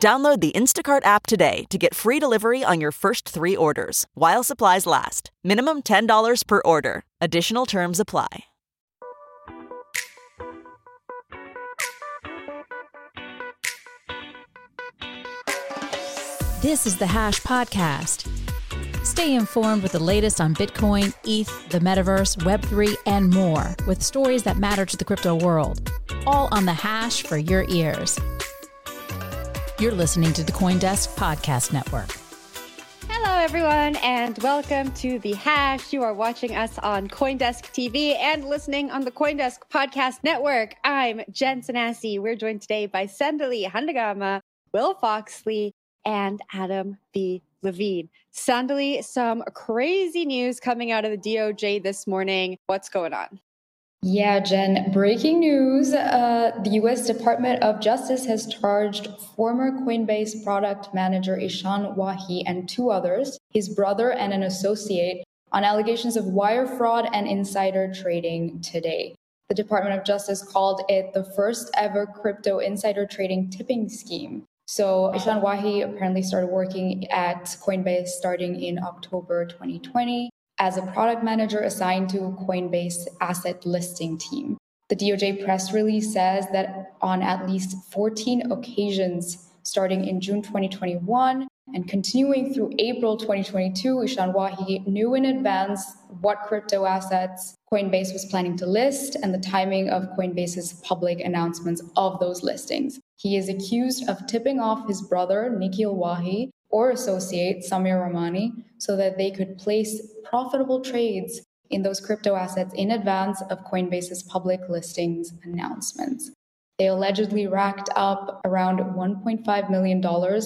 Download the Instacart app today to get free delivery on your first three orders while supplies last. Minimum $10 per order. Additional terms apply. This is the Hash Podcast. Stay informed with the latest on Bitcoin, ETH, the metaverse, Web3, and more with stories that matter to the crypto world. All on the Hash for your ears. You're listening to the Coindesk Podcast Network. Hello, everyone, and welcome to the Hash. You are watching us on Coindesk TV and listening on the Coindesk Podcast Network. I'm Jen Sanasie. We're joined today by Sandali Handagama, Will Foxley, and Adam B. Levine. Sandali, some crazy news coming out of the DOJ this morning. What's going on? Yeah, Jen, breaking news. Uh, the US Department of Justice has charged former Coinbase product manager Ishan Wahi and two others, his brother and an associate, on allegations of wire fraud and insider trading today. The Department of Justice called it the first ever crypto insider trading tipping scheme. So Ishan Wahi apparently started working at Coinbase starting in October 2020 as a product manager assigned to Coinbase asset listing team. The DOJ press release says that on at least 14 occasions starting in June 2021 and continuing through April 2022, Ishan Wahi knew in advance what crypto assets Coinbase was planning to list and the timing of Coinbase's public announcements of those listings. He is accused of tipping off his brother, Nikhil Wahi, or associate, Sameer Ramani, so that they could place profitable trades in those crypto assets in advance of Coinbase's public listings announcements. They allegedly racked up around $1.5 million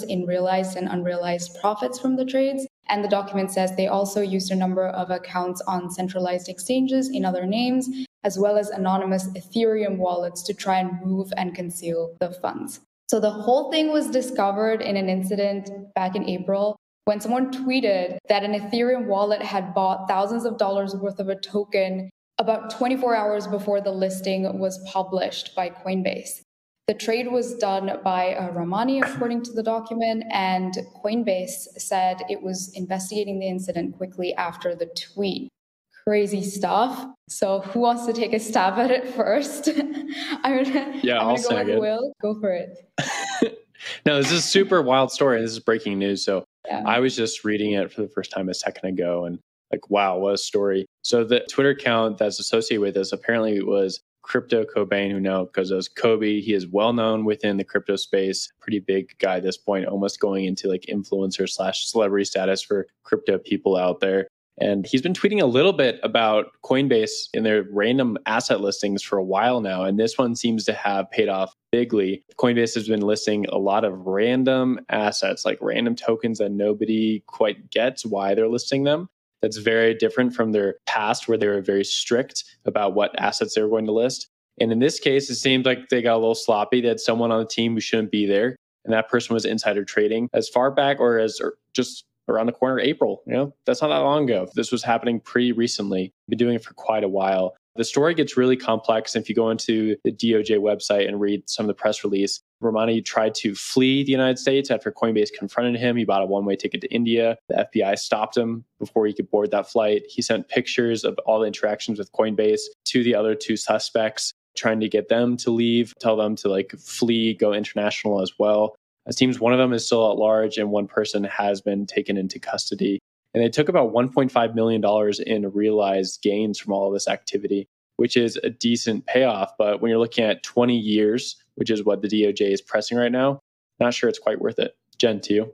in realized and unrealized profits from the trades. And the document says they also used a number of accounts on centralized exchanges in other names as well as anonymous Ethereum wallets to try and move and conceal the funds. So the whole thing was discovered in an incident back in April when someone tweeted that an Ethereum wallet had bought thousands of dollars worth of a token about 24 hours before the listing was published by Coinbase. The trade was done by uh, Ramani, according to the document, and Coinbase said it was investigating the incident quickly after the tweet crazy stuff. So who wants to take a stab at it first? I'm gonna, yeah, I'm I'll go with. Will. Go for it. no, this is a super wild story. This is breaking news. So Yeah. I was just reading it for the first time a second ago and like, wow, what a story. So the Twitter account that's associated with this apparently was Crypto Cobain, who know because as Cobie. He is well known within the crypto space, pretty big guy at this point, almost going into like influencer slash celebrity status for crypto people out there. And he's been tweeting a little bit about Coinbase in their random asset listings for a while now. And this one seems to have paid off bigly. Coinbase has been listing a lot of random assets, like random tokens that nobody quite gets why they're listing them. That's very different from their past, where they were very strict about what assets they were going to list. And in this case, it seemed like they got a little sloppy. They had someone on the team who shouldn't be there. And that person was insider trading as far back or as just around the corner April. You know, that's not that long ago. This was happening pretty recently. Been doing it for quite a while. The story gets really complex. If you go into the DOJ website and read some of the press release, Ramani tried to flee the United States after Coinbase confronted him. He bought a one way ticket to India. The FBI stopped him before he could board that flight. He sent pictures of all the interactions with Coinbase to the other two suspects, trying to get them to leave, tell them to like flee, go international as well. It seems one of them is still at large and one person has been taken into custody. And they took about $1.5 million in realized gains from all of this activity, which is a decent payoff. But when you're looking at 20 years, which is what the DOJ is pressing right now, not sure it's quite worth it. Jen, to you.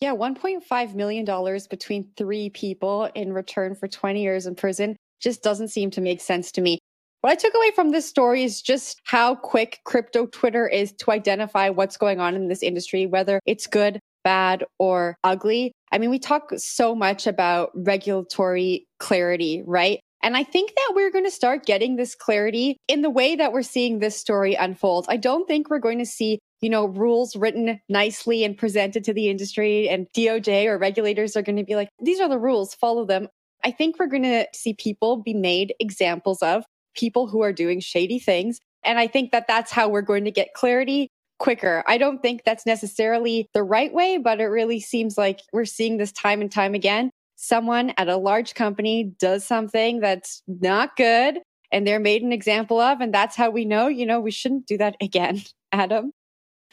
Yeah, $1.5 million between three people in return for 20 years in prison just doesn't seem to make sense to me. What I took away from this story is just how quick crypto Twitter is to identify what's going on in this industry, whether it's good, bad, or ugly. I mean, we talk so much about regulatory clarity, right? And I think that we're going to start getting this clarity in the way that we're seeing this story unfold. I don't think we're going to see, you know, rules written nicely and presented to the industry and DOJ or regulators are going to be like, these are the rules, follow them. I think we're going to see people be made examples of people who are doing shady things. And I think that that's how we're going to get clarity quicker. I don't think that's necessarily the right way, but it really seems like we're seeing this time and time again someone at a large company does something that's not good and they're made an example of. And that's how we know, you know, we shouldn't do that again, Adam.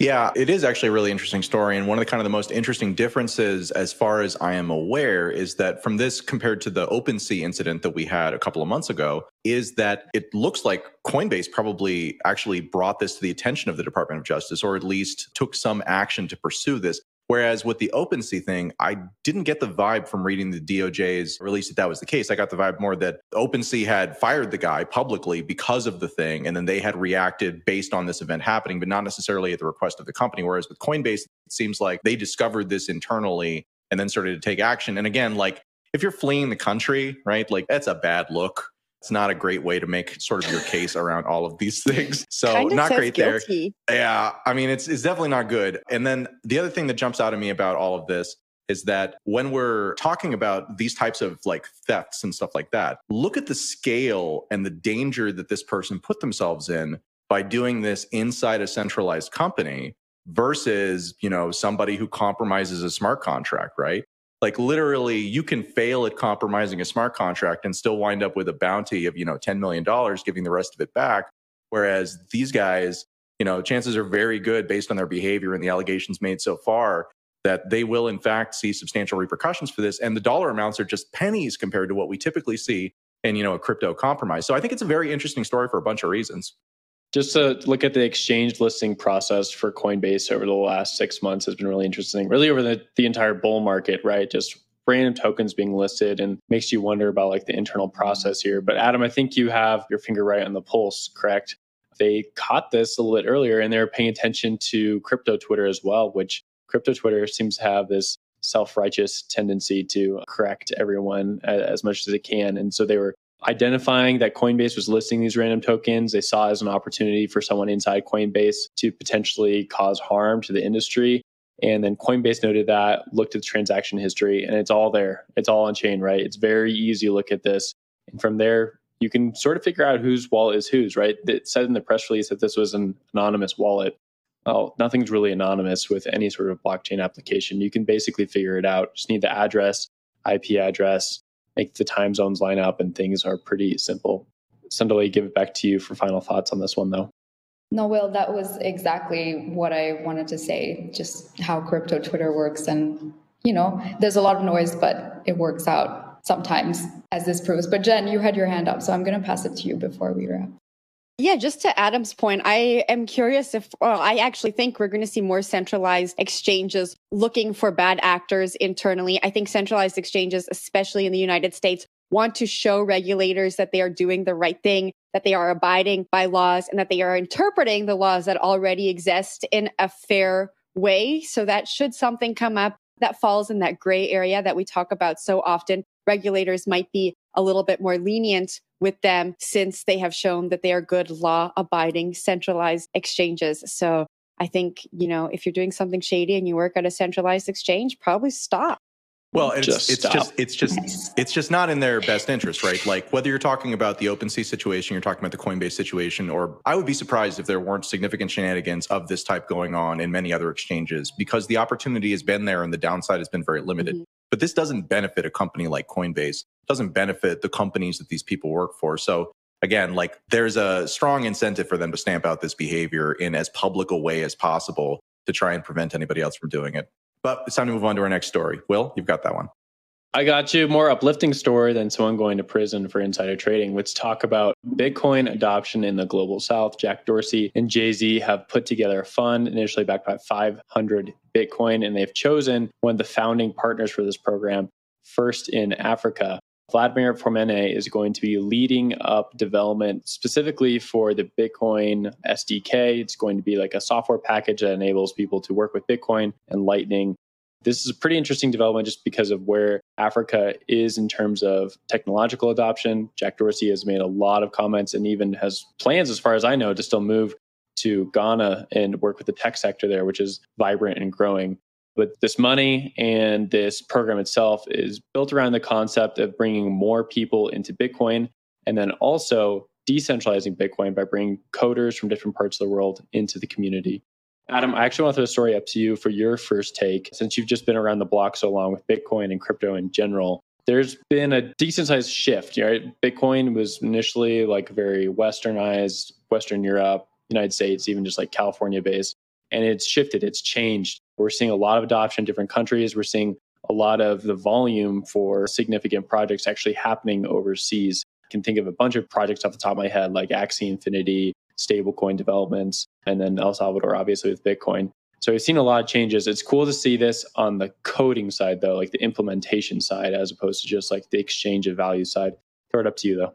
Yeah, it is actually a really interesting story. And one of the kind of the most interesting differences, as far as I am aware, is that from this compared to the OpenSea incident that we had a couple of months ago, is that it looks like Coinbase probably actually brought this to the attention of the Department of Justice, or at least took some action to pursue this. Whereas with the OpenSea thing, I didn't get the vibe from reading the DOJ's release that that was the case. I got the vibe more that OpenSea had fired the guy publicly because of the thing, and then they had reacted based on this event happening, but not necessarily at the request of the company. Whereas with Coinbase, it seems like they discovered this internally and then started to take action. And again, like if you're fleeing the country, right, like that's a bad look it's not a great way to make sort of your case around all of these things. So kind of not great guilty. there. Yeah, I mean it's it's definitely not good. And then the other thing that jumps out at me about all of this is that when we're talking about these types of like thefts and stuff like that, look at the scale and the danger that this person put themselves in by doing this inside a centralized company versus, you know, somebody who compromises a smart contract, right? Like literally you can fail at compromising a smart contract and still wind up with a bounty of you know 10 million dollars giving the rest of it back. Whereas these guys you know chances are very good based on their behavior and the allegations made so far that they will in fact see substantial repercussions for this. And the dollar amounts are just pennies compared to what we typically see in you know a crypto compromise. So i think it's a very interesting story for a bunch of reasons just to look at the exchange listing process for Coinbase over the last six months has been really interesting. Really over the, the entire bull market, right? Just random tokens being listed and makes you wonder about like the internal process here. But Adam, I think you have your finger right on the pulse, correct? They caught this a little bit earlier and they're paying attention to crypto Twitter as well, which crypto Twitter seems to have this self-righteous tendency to correct everyone as much as it can. And so they were identifying that Coinbase was listing these random tokens, they saw as an opportunity for someone inside Coinbase to potentially cause harm to the industry. And then Coinbase noted that, looked at the transaction history, and it's all there. It's all on chain, right? It's very easy to look at this. And from there, you can sort of figure out whose wallet is whose, right? It said in the press release that this was an anonymous wallet. Well, nothing's really anonymous with any sort of blockchain application. You can basically figure it out. Just need the address, IP address, make the time zones line up, and things are pretty simple. Sandali, give it back to you for final thoughts on this one, though. No, Will, that was exactly what I wanted to say, just how crypto Twitter works. And, you know, there's a lot of noise, but it works out sometimes, as this proves. But Jen, you had your hand up, so I'm going to pass it to you before we wrap. Yeah, just to Adam's point, I am curious if, well, I actually think we're going to see more centralized exchanges looking for bad actors internally. I think centralized exchanges, especially in the United States, want to show regulators that they are doing the right thing, that they are abiding by laws, and that they are interpreting the laws that already exist in a fair way. So that should something come up that falls in that gray area that we talk about so often, regulators might be a little bit more lenient with them since they have shown that they are good law abiding centralized exchanges. So I think, you know, if you're doing something shady and you work at a centralized exchange, probably stop. Well, it's just it's just it's just it's just not in their best interest, right? Like whether you're talking about the OpenSea situation, you're talking about the Coinbase situation, or I would be surprised if there weren't significant shenanigans of this type going on in many other exchanges because the opportunity has been there and the downside has been very limited. Mm-hmm. But this doesn't benefit a company like Coinbase doesn't benefit the companies that these people work for. So again, like there's a strong incentive for them to stamp out this behavior in as public a way as possible to try and prevent anybody else from doing it. But it's time to move on to our next story. Will, you've got that one. I got you more uplifting story than someone going to prison for insider trading. Let's talk about Bitcoin adoption in the global south. Jack Dorsey and Jay Z have put together a fund initially backed by 500 Bitcoin, and they've chosen one of the founding partners for this program, first in Africa. Vladimir Fomene is going to be leading up development specifically for the Bitcoin SDK. It's going to be like a software package that enables people to work with Bitcoin and Lightning this is a pretty interesting development just because of where Africa is in terms of technological adoption. Jack Dorsey has made a lot of comments and even has plans, as far as I know, to still move to Ghana and work with the tech sector there, which is vibrant and growing. But this money and this program itself is built around the concept of bringing more people into Bitcoin and then also decentralizing Bitcoin by bringing coders from different parts of the world into the community. Adam, I actually want to throw a story up to you for your first take. Since you've just been around the block so long with Bitcoin and crypto in general, there's been a decent sized shift. Right? Bitcoin was initially like very westernized, Western Europe, United States, even just like California based. And it's shifted, it's changed. We're seeing a lot of adoption in different countries. We're seeing a lot of the volume for significant projects actually happening overseas. I can think of a bunch of projects off the top of my head, like Axie Infinity, stablecoin developments, and then El Salvador, obviously, with Bitcoin. So we've seen a lot of changes. It's cool to see this on the coding side, though, like the implementation side, as opposed to just like the exchange of value side. Throw it up to you, though.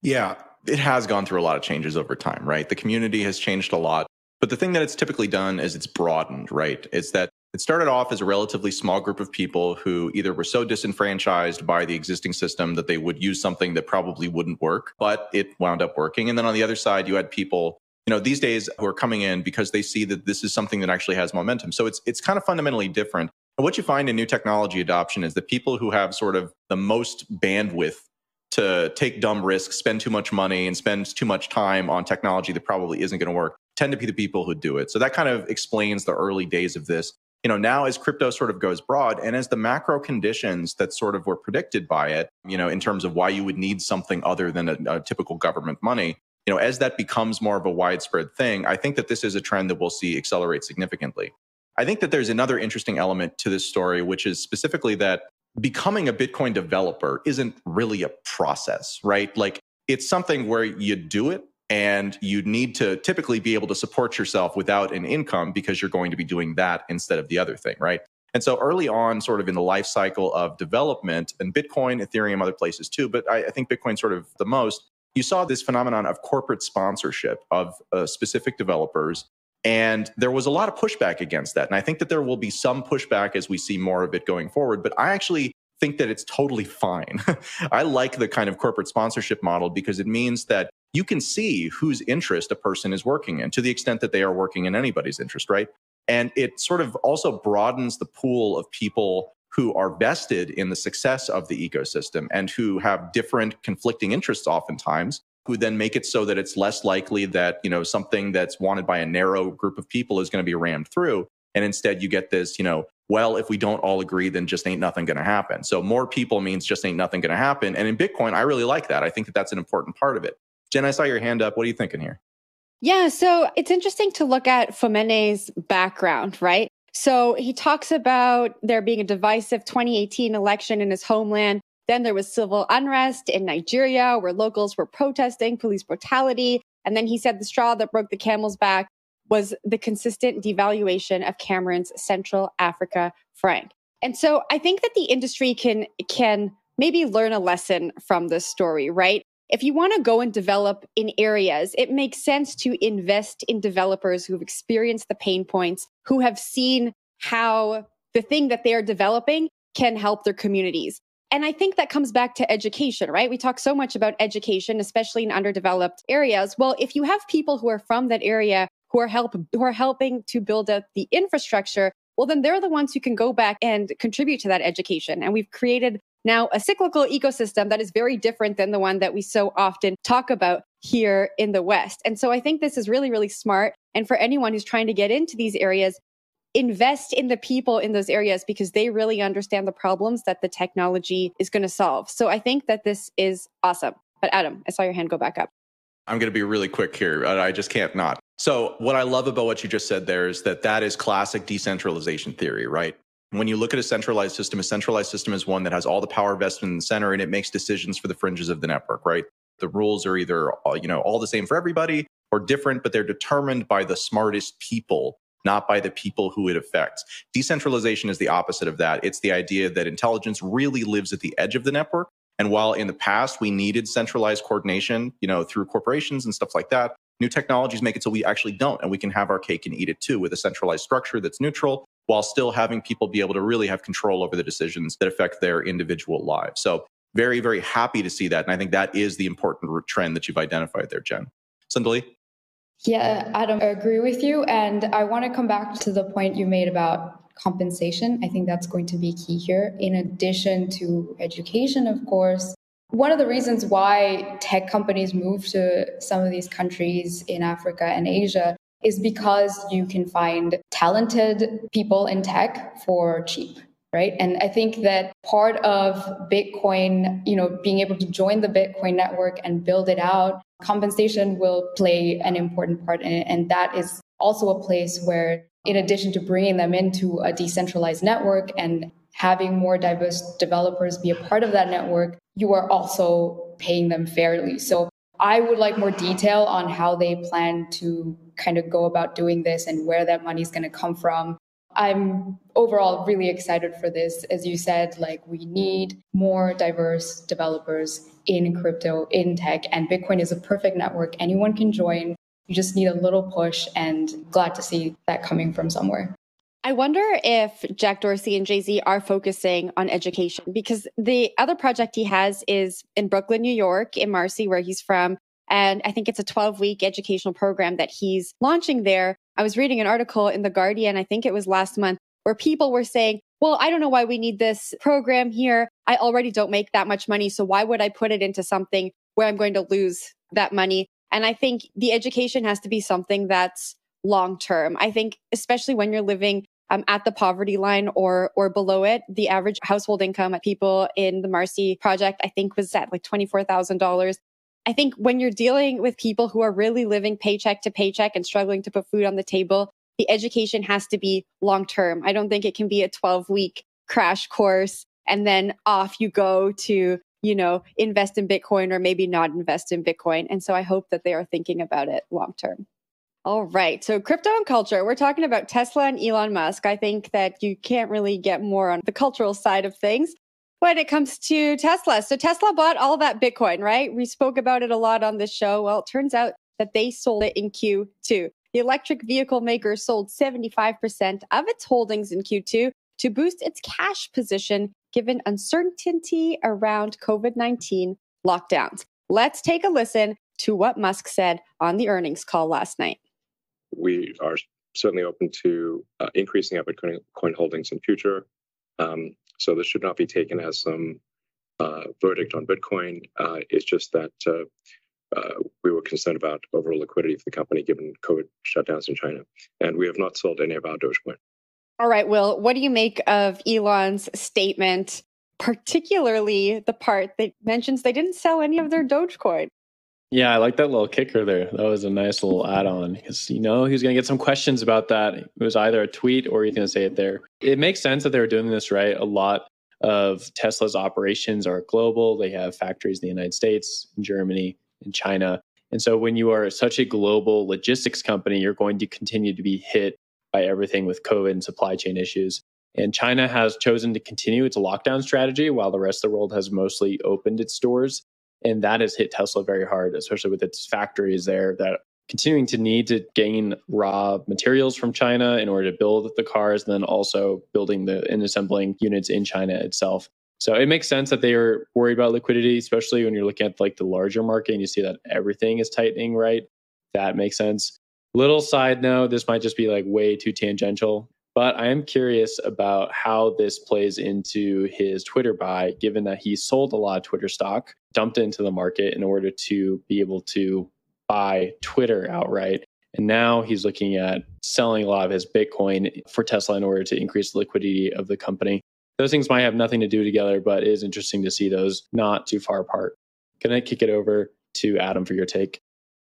Yeah, it has gone through a lot of changes over time, right? The community has changed a lot. But the thing that it's typically done is it's broadened, right? It's that it started off as a relatively small group of people who either were so disenfranchised by the existing system that they would use something that probably wouldn't work, but it wound up working. And then on the other side, you had people, you know, these days who are coming in because they see that this is something that actually has momentum. So it's it's kind of fundamentally different. And what you find in new technology adoption is that people who have sort of the most bandwidth to take dumb risks, spend too much money, and spend too much time on technology that probably isn't going to work tend to be the people who do it. So that kind of explains the early days of this you know, now as crypto sort of goes broad and as the macro conditions that sort of were predicted by it, you know, in terms of why you would need something other than a, a typical government money, you know, as that becomes more of a widespread thing, I think that this is a trend that we'll see accelerate significantly. I think that there's another interesting element to this story, which is specifically that becoming a Bitcoin developer isn't really a process, right? Like it's something where you do it and you need to typically be able to support yourself without an income because you're going to be doing that instead of the other thing, right? And so early on, sort of in the life cycle of development and Bitcoin, Ethereum, other places too, but I, I think Bitcoin sort of the most, you saw this phenomenon of corporate sponsorship of uh, specific developers. And there was a lot of pushback against that. And I think that there will be some pushback as we see more of it going forward. But I actually think that it's totally fine. I like the kind of corporate sponsorship model because it means that you can see whose interest a person is working in to the extent that they are working in anybody's interest, right? And it sort of also broadens the pool of people who are vested in the success of the ecosystem and who have different conflicting interests oftentimes who then make it so that it's less likely that you know something that's wanted by a narrow group of people is going to be rammed through. And instead you get this you know well if we don't all agree then just ain't nothing going to happen. So more people means just ain't nothing going to happen. And in bitcoin i really like that. I think that that's an important part of it Jen, I saw your hand up. What are you thinking here? Yeah, so it's interesting to look at Fomene's background, right? So he talks about there being a divisive 2018 election in his homeland. Then there was civil unrest in Nigeria where locals were protesting police brutality. And then he said the straw that broke the camel's back was the consistent devaluation of Cameroon's Central Africa franc. And so I think that the industry can can maybe learn a lesson from this story, right? If you want to go and develop in areas, it makes sense to invest in developers who've experienced the pain points, who have seen how the thing that they are developing can help their communities. And I think that comes back to education, right? We talk so much about education, especially in underdeveloped areas. Well, if you have people who are from that area who are help who are helping to build up the infrastructure, well then they're the ones who can go back and contribute to that education. And we've created now, a cyclical ecosystem that is very different than the one that we so often talk about here in the West. And so I think this is really, really smart. And for anyone who's trying to get into these areas, invest in the people in those areas because they really understand the problems that the technology is going to solve. So I think that this is awesome. But Adam, I saw your hand go back up. I'm going to be really quick here. I just can't not. So, what I love about what you just said there is that that is classic decentralization theory, right? When you look at a centralized system, a centralized system is one that has all the power vested in the center and it makes decisions for the fringes of the network, right? The rules are either uh, you know all the same for everybody or different, but they're determined by the smartest people, not by the people who it affects. Decentralization is the opposite of that. It's the idea that intelligence really lives at the edge of the network. And while in the past we needed centralized coordination, you know, through corporations and stuff like that, new technologies make it so we actually don't and we can have our cake and eat it too with a centralized structure that's neutral while still having people be able to really have control over the decisions that affect their individual lives. So, very, very happy to see that. And I think that is the important trend that you've identified there, Jen. Sandali? Yeah, Adam, I agree with you. And I want to come back to the point you made about compensation. I think that's going to be key here. In addition to education, of course, one of the reasons why tech companies move to some of these countries in Africa and Asia is because you can find talented people in tech for cheap right? And i think that part of bitcoin you know being able to join the bitcoin network and build it out compensation will play an important part in it. And that is also a place where in addition to bringing them into a decentralized network and having more diverse developers be a part of that network you are also paying them fairly. So I would like more detail on how they plan to kind of go about doing this and where that money is going to come from. I'm overall really excited for this. As you said, like we need more diverse developers in crypto, in tech, and Bitcoin is a perfect network. Anyone can join. You just need a little push and glad to see that coming from somewhere. I wonder if Jack Dorsey and Jay Z are focusing on education because the other project he has is in Brooklyn, New York, in Marcy, where he's from. And I think it's a 12 week educational program that he's launching there. I was reading an article in The Guardian, I think it was last month, where people were saying, well, I don't know why we need this program here. I already don't make that much money. So why would I put it into something where I'm going to lose that money? And I think the education has to be something that's long term. I think, especially when you're living um, at the poverty line or or below it. The average household income at people in the Marcy project, I think, was at like twenty four thousand dollars. I think when you're dealing with people who are really living paycheck to paycheck and struggling to put food on the table, the education has to be long term. I don't think it can be a 12 week crash course and then off you go to, you know, invest in Bitcoin or maybe not invest in Bitcoin. And so I hope that they are thinking about it long term. All right. So, crypto and culture, we're talking about Tesla and Elon Musk. I think that you can't really get more on the cultural side of things when it comes to Tesla. So, Tesla bought all that Bitcoin, right? We spoke about it a lot on this show. Well, it turns out that they sold it in Q2. The electric vehicle maker sold 75% of its holdings in Q2 to boost its cash position given uncertainty around COVID 19 lockdowns. Let's take a listen to what Musk said on the earnings call last night we are certainly open to uh, increasing our Bitcoin coin holdings in future. Um, so this should not be taken as some uh, verdict on Bitcoin. Uh, it's just that uh, uh, we were concerned about overall liquidity for the company given COVID shutdowns in China, and we have not sold any of our Dogecoin. All right, Will. What do you make of Elon's statement, particularly the part that mentions they didn't sell any of their Dogecoin? Yeah, I like that little kicker there. That was a nice little add on because, you know, he's going to get some questions about that. It was either a tweet or he's going to say it there. It makes sense that they were doing this right. A lot of Tesla's operations are global, they have factories in the United States, in Germany, in China. And so when you are such a global logistics company, you're going to continue to be hit by everything with COVID and supply chain issues. And China has chosen to continue its lockdown strategy while the rest of the world has mostly opened its doors. And that has hit Tesla very hard, especially with its factories there that continuing to need to gain raw materials from China in order to build the cars, and then also building the and assembling units in China itself. So it makes sense that they are worried about liquidity, especially when you're looking at like the larger market and you see that everything is tightening, right? That makes sense. Little side note, this might just be like way too tangential. But I am curious about how this plays into his Twitter buy, given that he sold a lot of Twitter stock, dumped into the market in order to be able to buy Twitter outright. And now he's looking at selling a lot of his Bitcoin for Tesla in order to increase the liquidity of the company. Those things might have nothing to do together, but it is interesting to see those not too far apart. Gonna kick it over to Adam for your take.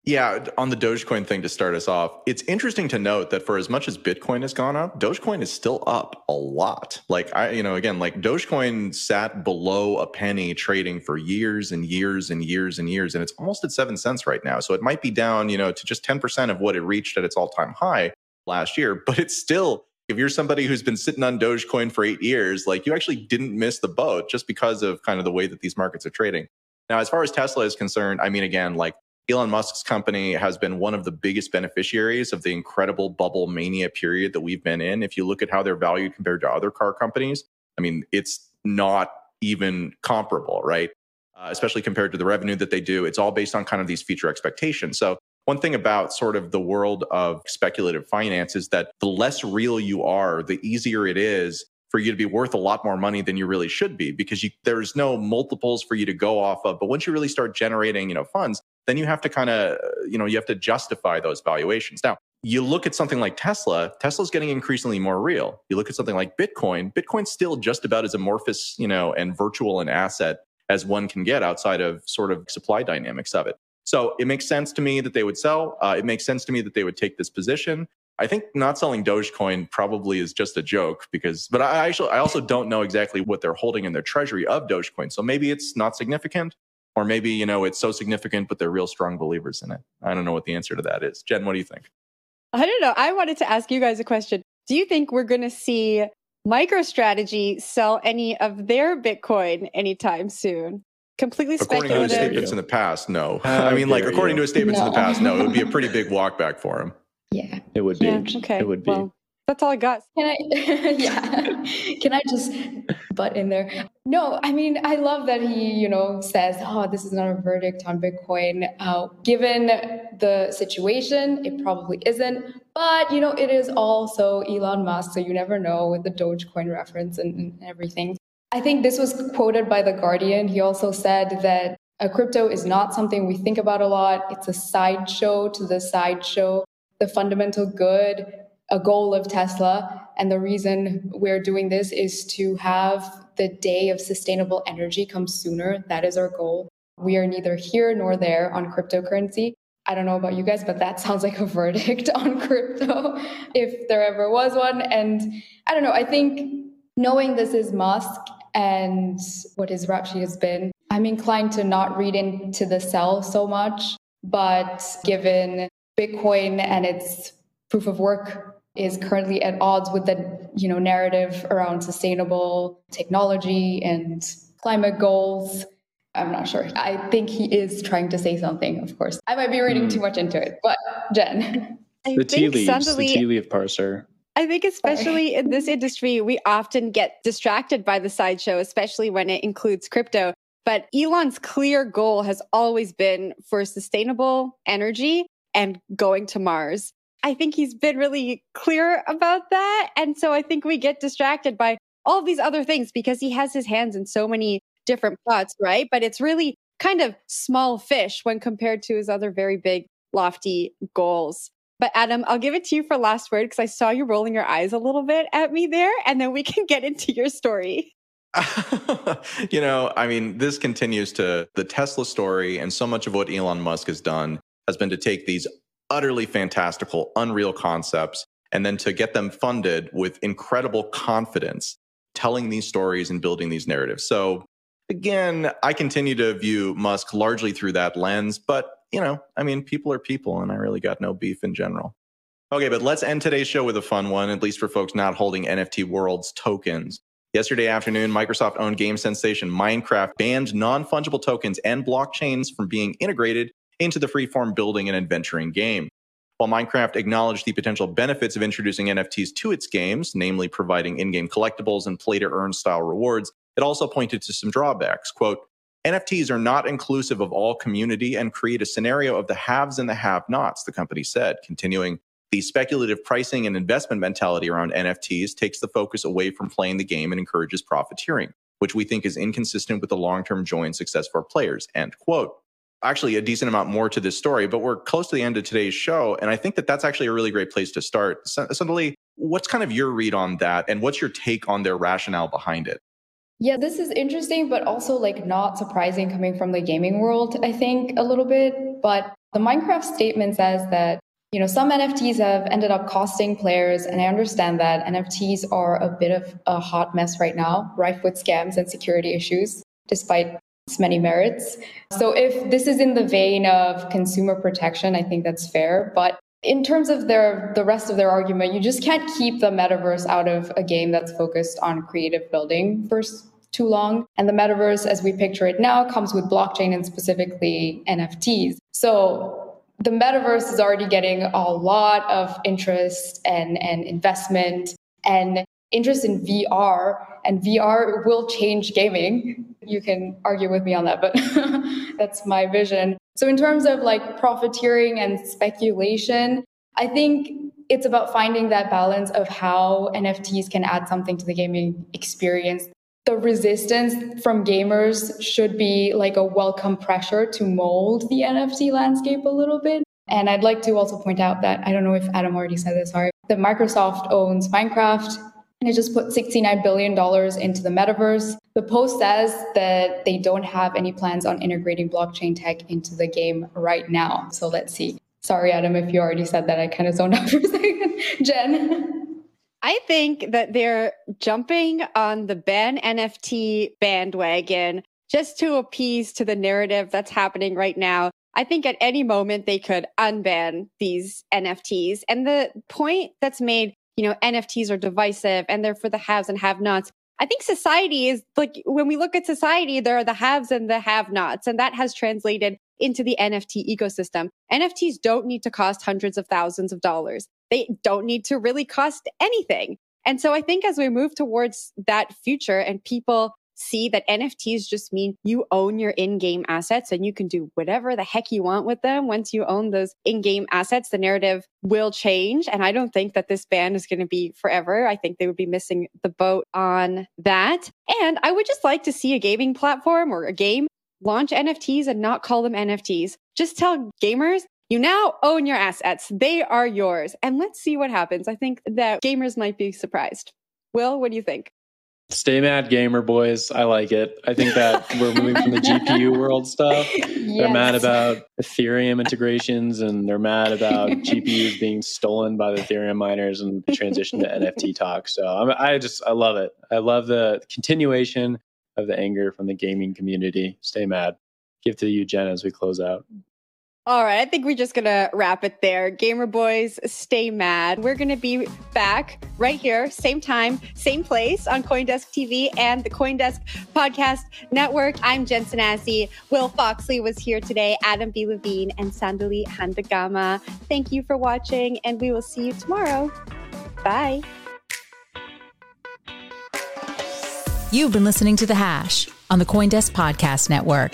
Yeah, on the Dogecoin thing to start us off, it's interesting to note that for as much as Bitcoin has gone up, Dogecoin is still up a lot. Like I, you know, again, like Dogecoin sat below a penny trading for years and years and years and years, and it's almost at seven cents right now. So it might be down, you know, to just 10% of what it reached at its all-time high last year, but it's still if you're somebody who's been sitting on Dogecoin for eight years, like you actually didn't miss the boat just because of kind of the way that these markets are trading. Now, as far as Tesla is concerned, I mean, again, like Elon Musk's company has been one of the biggest beneficiaries of the incredible bubble mania period that we've been in. If you look at how they're valued compared to other car companies, I mean, it's not even comparable, right? Uh, especially compared to the revenue that they do. It's all based on kind of these future expectations. So, one thing about sort of the world of speculative finance is that the less real you are, the easier it is for you to be worth a lot more money than you really should be because you, there's no multiples for you to go off of. But once you really start generating, you know, funds, then you have to kind of, you know, you have to justify those valuations. Now, you look at something like Tesla, Tesla's getting increasingly more real. You look at something like Bitcoin, Bitcoin's still just about as amorphous, you know, and virtual an asset as one can get outside of sort of supply dynamics of it. So it makes sense to me that they would sell. Uh, it makes sense to me that they would take this position. I think not selling Dogecoin probably is just a joke because, but I actually, I also don't know exactly what they're holding in their treasury of Dogecoin. So maybe it's not significant or maybe, you know, it's so significant, but they're real strong believers in it. I don't know what the answer to that is. Jen, what do you think? I don't know. I wanted to ask you guys a question. Do you think we're going to see MicroStrategy sell any of their Bitcoin anytime soon? Completely according speculative. to his statements in the past, no. Uh, I mean, like according you. to his statements no. in the past, no. It would be a pretty big walk back for him. Yeah, it would be. Yeah, okay. It would be. Well, that's all I got. Can I? yeah. Can I just butt in there? No, I mean I love that he, you know, says, "Oh, this is not a verdict on Bitcoin." Uh, given the situation, it probably isn't. But you know, it is also Elon Musk, so you never know with the Dogecoin reference and, and everything. I think this was quoted by the Guardian. He also said that a crypto is not something we think about a lot. It's a sideshow to the sideshow. The fundamental good a goal of Tesla. And the reason we're doing this is to have the day of sustainable energy come sooner. That is our goal. We are neither here nor there on cryptocurrency. I don't know about you guys, but that sounds like a verdict on crypto if there ever was one. And I don't know, I think knowing this is Musk and what his rap sheet has been, I'm inclined to not read into the sell so much. But given Bitcoin and its proof of work is currently at odds with the you know narrative around sustainable technology and climate goals i'm not sure i think he is trying to say something of course i might be reading mm. too much into it but jen I the tea leaves suddenly, the tea leaf parser I think, especially in this industry, we often get distracted by the sideshow, especially when it includes crypto. But Elon's clear goal has always been for sustainable energy and going to Mars. I think he's been really clear about that. And so I think we get distracted by all these other things because he has his hands in so many different pots, right? But it's really kind of small fish when compared to his other very big, lofty goals. But Adam, I'll give it to you for last word because I saw you rolling your eyes a little bit at me there, and then we can get into your story. you know, I mean, this continues to the Tesla story, and so much of what Elon Musk has done has been to take these utterly fantastical, unreal concepts, and then to get them funded with incredible confidence, telling these stories and building these narratives. So again, I continue to view Musk largely through that lens, but you know, I mean, people are people, and I really got no beef in general. Okay, but let's end today's show with a fun one, at least for folks not holding NFT Worlds tokens. Yesterday afternoon, Microsoft owned game sensation Minecraft banned non fungible tokens and blockchains from being integrated into the freeform building and adventuring game. While Minecraft acknowledged the potential benefits of introducing NFTs to its games, namely providing in-game collectibles and play-to-earn style rewards, it also pointed to some drawbacks. Quote, NFTs are not inclusive of all community and create a scenario of the haves and the have-nots, the company said, continuing, the speculative pricing and investment mentality around NFTs takes the focus away from playing the game and encourages profiteering, which we think is inconsistent with the long-term joy and success for players, end quote actually a decent amount more to this story, but we're close to the end of today's show. And I think that that's actually a really great place to start. Sandali, what's kind of your read on that? And what's your take on their rationale behind it? Yeah, this is interesting, but also like not surprising coming from the gaming world, I think a little bit. But The Minecraft statement says that you know some nfts have ended up costing players and i understand that nfts are a bit of a hot mess right now rife with scams and security issues despite its many merits. So if this is in the vein of consumer protection i think that's fair. But in terms of their the rest of their argument you just can't keep the metaverse out of a game that's focused on creative building for too long. And the metaverse as we picture it now comes with blockchain and specifically nfts so the metaverse is already getting a lot of interest and, and investment. And interest in VR, and VR will change gaming. You can argue with me on that, but that's my vision. So, in terms of like profiteering and speculation, I think it's about finding that balance of how NFTs can add something to the gaming experience the resistance from gamers should be like a welcome pressure to mold the NFT landscape a little bit. And I'd like to also point out that I don't know if Adam already said this, sorry, that Microsoft owns Minecraft and it just put $69 billion into the metaverse. The post says that they don't have any plans on integrating blockchain tech into the game right now. So let's see. Sorry, Adam, if you already said that. I kind of zoned out for a second. Jen. I think that they're jumping on the ban NFT bandwagon just to appease to the narrative that's happening right now. I think at any moment they could unban these NFTs. And the point that's made, you know, NFTs are divisive and they're for the haves and have nots. I think society is like when we look at society, there are the haves and the have nots, and that has translated into the NFT ecosystem. NFTs don't need to cost hundreds of thousands of dollars they don't need to really cost anything. And so I think as we move towards that future and people see that NFTs just mean you own your in-game assets and you can do whatever the heck you want with them. Once you own those in-game assets, the narrative will change. And I don't think that this ban is going to be forever. I think they would be missing the boat on that. And I would just like to see a gaming platform or a game launch NFTs and not call them NFTs. Just tell gamers you now own your assets. They are yours. And let's see what happens. I think that gamers might be surprised. Will, what do you think? Stay mad, gamer boys. I like it. I think that we're moving from the GPU world stuff. Yes. They're mad about Ethereum integrations and they're mad about GPUs being stolen by the Ethereum miners and the transition to NFT talk. So I'm, I just, I love it. I love the continuation of the anger from the gaming community. Stay mad. Give to you, Jen, as we close out. All right, I think we're just to wrap it there. Gamer boys, stay mad. We're to be back right here, same time, same place on Coindesk TV and the Coindesk Podcast Network. I'm Jen Sanasie. Will Foxley was here today, Adam B. Levine, and Sandali Handagama. Thank you for watching, and we will see you tomorrow. Bye. You've been listening to The Hash on the Coindesk Podcast Network.